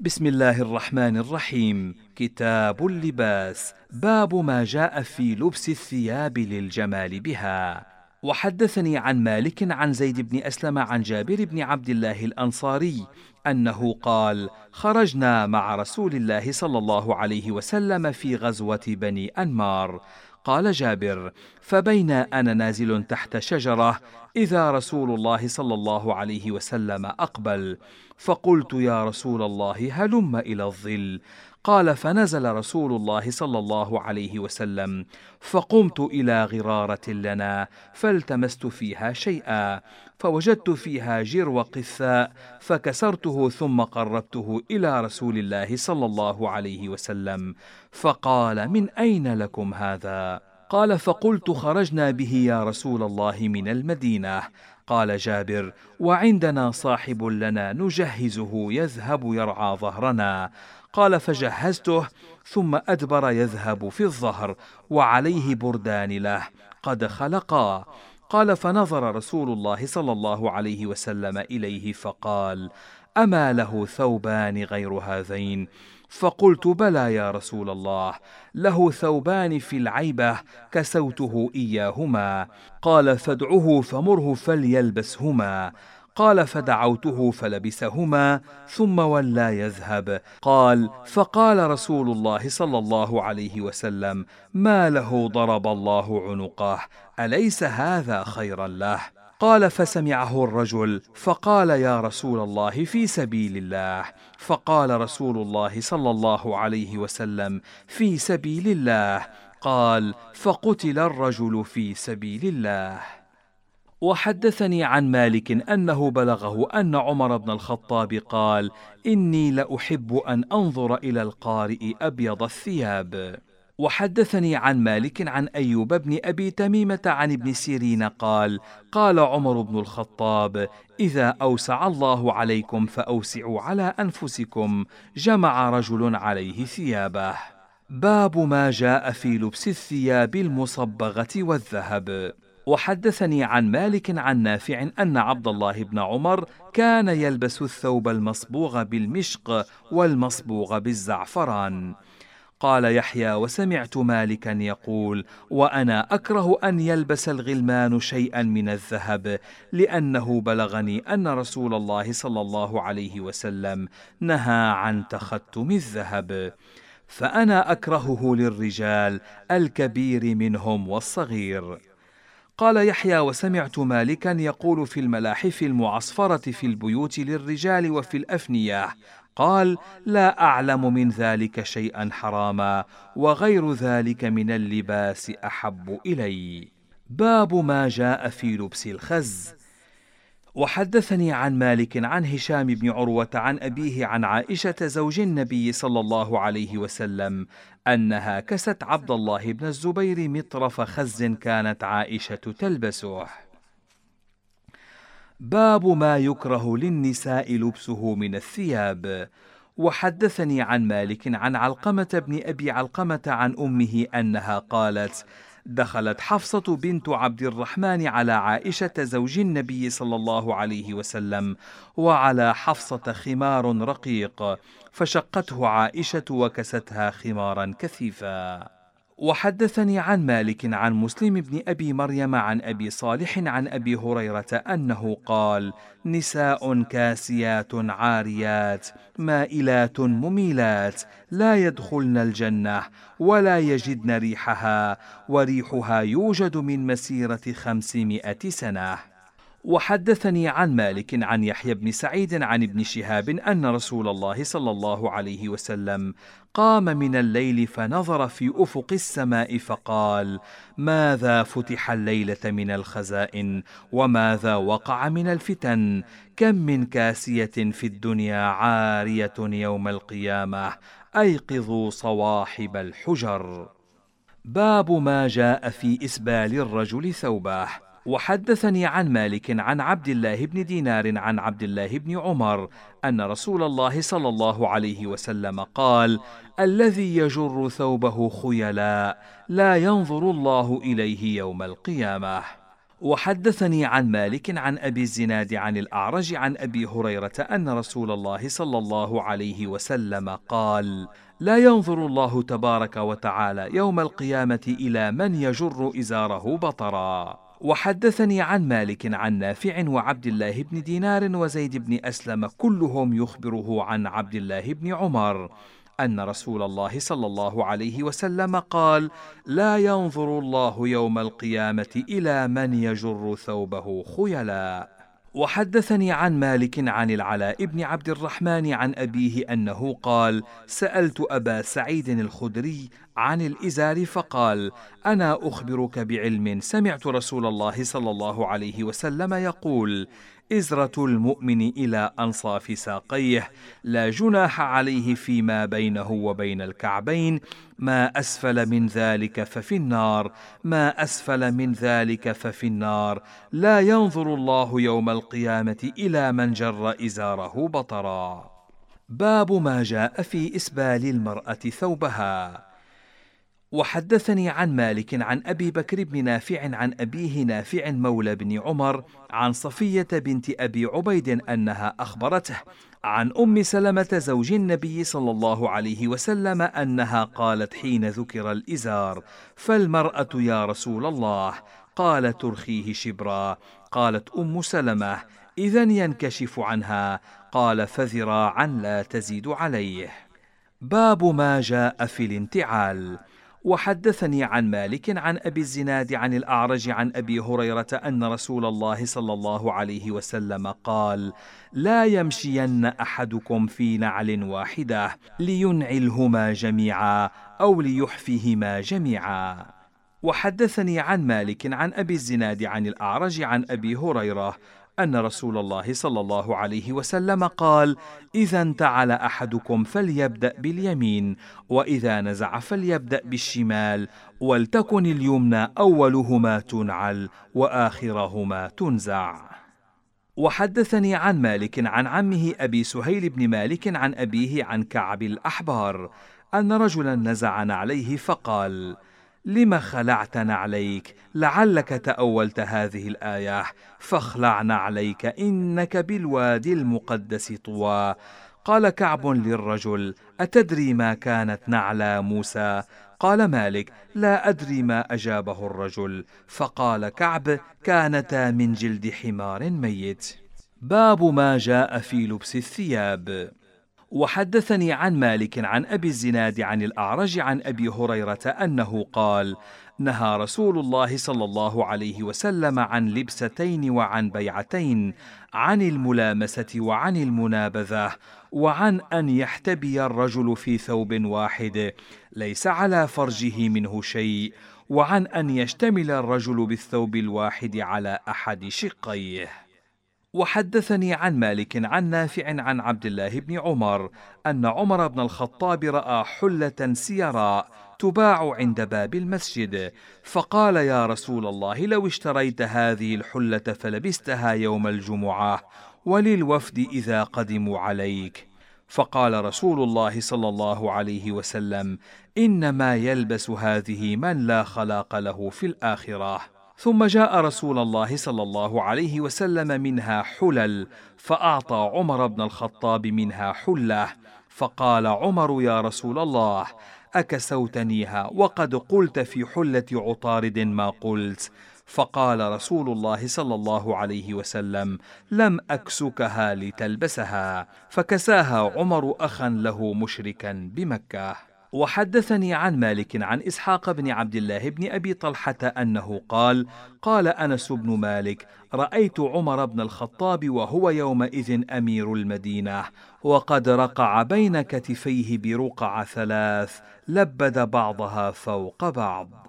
بسم الله الرحمن الرحيم. كتاب اللباس. باب ما جاء في لبس الثياب للجمال بها. وحدثني عن مالك عن زيد بن أسلم عن جابر بن عبد الله الأنصاري أنه قال خرجنا مع رسول الله صلى الله عليه وسلم في غزوة بني أنمار. قال جابر فبين أنا نازل تحت شجرة إذا رسول الله صلى الله عليه وسلم أقبل فقلت يا رسول الله هلم إلى الظل قال فنزل رسول الله صلى الله عليه وسلم فقمت إلى غرارة لنا فالتمست فيها شيئا فوجدت فيها جرو قثاء فكسرته ثم قربته إلى رسول الله صلى الله عليه وسلم فقال من أين لكم هذا؟ قال فقلت خرجنا به يا رسول الله من المدينة. قال جابر وعندنا صاحب لنا نجهزه يذهب يرعى ظهرنا. قال فجهزته ثم أدبر يذهب في الظهر وعليه بردان له قد خلقا. قال فنظر رسول الله صلى الله عليه وسلم إليه فقال أما له ثوبان غير هذين؟ فقلت بلى يا رسول الله له ثوبان في العيبة كسوته إياهما. قال فادعه فمره فليلبسهما. قال فدعوته فلبسهما ثم ولى يذهب. قال فقال رسول الله صلى الله عليه وسلم ما له ضرب الله عنقه أليس هذا خيرا له؟ قال فسمعه الرجل فقال يا رسول الله في سبيل الله. فقال رسول الله صلى الله عليه وسلم في سبيل الله. قال فقتل الرجل في سبيل الله. وحدثني عن مالك أنه بلغه أن عمر بن الخطاب قال إني لأحب أن أنظر إلى القارئ أبيض الثياب. وحدثني عن مالك عن أيوب بن أبي تميمة عن ابن سيرين قال قال عمر بن الخطاب إذا أوسع الله عليكم فأوسعوا على أنفسكم جمع رجل عليه ثيابه. باب ما جاء في لبس الثياب المصبغة والذهب. وحدثني عن مالك عن نافع أن عبد الله بن عمر كان يلبس الثوب المصبوغ بالمشق والمصبوغ بالزعفران. قال يحيى وسمعت مالكا يقول وأنا أكره أن يلبس الغلمان شيئا من الذهب لأنه بلغني أن رسول الله صلى الله عليه وسلم نهى عن تختم الذهب. فأنا أكرهه للرجال الكبير منهم والصغير. قال يحيى وسمعت مالكا يقول في الملاحف المعصفرة في البيوت للرجال وفي الأفنية قال لا أعلم من ذلك شيئا حراما وغير ذلك من اللباس أحب إلي. باب ما جاء في لبس الخز. وحدثني عن مالك عن هشام بن عروة عن أبيه عن عائشة زوج النبي صلى الله عليه وسلم أنها كست عبد الله بن الزبير مطرف خز كانت عائشة تلبسه. باب ما يكره للنساء لبسه من الثياب. وحدثني عن مالك عن علقمة بن أبي علقمة عن أمه أنها قالت دخلت حفصة بنت عبد الرحمن على عائشة زوج النبي صلى الله عليه وسلم وعلى حفصة خمار رقيق فشقته عائشة وكستها خمارا كثيفا. وحدثني عن مالك عن مسلم بن أبي مريم عن أبي صالح عن أبي هريرة أنه قال نساء كاسيات عاريات مائلات مميلات لا يدخلن الجنة ولا يجدن ريحها وريحها يوجد من مسيرة خمسمائة سنة. وحدثني عن مالك عن يحيى بن سعيد عن ابن شهاب أن رسول الله صلى الله عليه وسلم قام من الليل فنظر في أفق السماء فقال ماذا فتح الليلة من الخزائن وماذا وقع من الفتن؟ كم من كاسية في الدنيا عارية يوم القيامة أيقظوا صواحب الحجر. باب ما جاء في إسبال الرجل ثوبه وحدثني عن مالك عن عبد الله بن دينار عن عبد الله بن عمر أن رسول الله صلى الله عليه وسلم قال الذي يجر ثوبه خيلاء لا ينظر الله إليه يوم القيامة. وحدثني عن مالك عن أبي الزناد عن الأعرج عن أبي هريرة أن رسول الله صلى الله عليه وسلم قال لا ينظر الله تبارك وتعالى يوم القيامة إلى من يجر إزاره بطرا. وحدثني عن مالك عن نافع وعبد الله بن دينار وزيد بن أسلم كلهم يخبره عن عبد الله بن عمر أن رسول الله صلى الله عليه وسلم قال لا ينظر الله يوم القيامة إلى من يجر ثوبه خيلا وحدثني عن مالك عن العلاء بن عبد الرحمن عن أبيه أنه قال سألت أبا سعيد الخدري عن الإزار فقال أنا أخبرك بعلم سمعت رسول الله صلى الله عليه وسلم يقول إزرة المؤمن إلى أنصاف ساقيه لا جناح عليه فيما بينه وبين الكعبين ما أسفل من ذلك ففي النار ما أسفل من ذلك ففي النار. لا ينظر الله يوم القيامة إلى من جر إزاره بطرا. باب ما جاء في إسبال المرأة ثوبها. وحدثني عن مالك عن أبي بكر بن نافع عن أبيه نافع مولى بن عمر عن صفية بنت أبي عبيد أنها أخبرته عن أم سلمة زوج النبي صلى الله عليه وسلم أنها قالت حين ذكر الإزار فالمرأة يا رسول الله قال ترخيه شبرا قالت أم سلمة اذا ينكشف عنها قال فذراعا لا تزيد عليه باب ما جاء في الانتعال. وحدثني عن مالك عن أبي الزناد عن الأعرج عن أبي هريرة أن رسول الله صلى الله عليه وسلم قال لا يمشين أحدكم في نعل واحدة لينعلهما جميعا أو ليحفهما جميعا. وحدثني عن مالك عن أبي الزناد عن الأعرج عن أبي هريرة أن رسول الله صلى الله عليه وسلم قال إذا انتعل أحدكم فليبدأ باليمين وإذا نزع فليبدأ بالشمال ولتكن اليمنى أولهما تنعل وآخرهما تنزع. وحدثني عن مالك عن عمه أبي سهيل بن مالك عن أبيه عن كعب الأحبار أن رجلا نزع نعليه فقال لم خلعت نعليك لعلك تاولت هذه الايه. فاخلع نعليك انك بالوادي المقدس طوى. قال كعب للرجل اتدري ما كانت نعلى موسى؟ قال مالك لا ادري ما اجابه الرجل. فقال كعب كانتا من جلد حمار ميت. باب ما جاء في لبس الثياب. وحدثني عن مالك عن أبي الزناد عن الأعرج عن أبي هريرة أنه قال نهى رسول الله صلى الله عليه وسلم عن لبستين وعن بيعتين عن الملامسة وعن المنابذة وعن أن يحتبي الرجل في ثوب واحد ليس على فرجه منه شيء وعن أن يشتمل الرجل بالثوب الواحد على أحد شقيه. وحدثني عن مالك عن نافع عن عبد الله بن عمر أن عمر بن الخطاب رأى حلة سيراء تباع عند باب المسجد فقال يا رسول الله لو اشتريت هذه الحلة فلبستها يوم الجمعة وللوفد إذا قدموا عليك فقال رسول الله صلى الله عليه وسلم إنما يلبس هذه من لا خلاق له في الآخرة ثم جاء رسول الله صلى الله عليه وسلم منها حلل فأعطى عمر بن الخطاب منها حلة فقال عمر يا رسول الله أكسوتنيها وقد قلت في حلة عطارد ما قلت. فقال رسول الله صلى الله عليه وسلم لم أكسكها لتلبسها. فكساها عمر أخا له مشركا بمكة. وحدثني عن مالك عن إسحاق بن عبد الله بن أبي طلحة أنه قال قال أنس بن مالك رأيت عمر بن الخطاب وهو يومئذ أمير المدينة وقد رقع بين كتفيه برقع ثلاث لبد بعضها فوق بعض.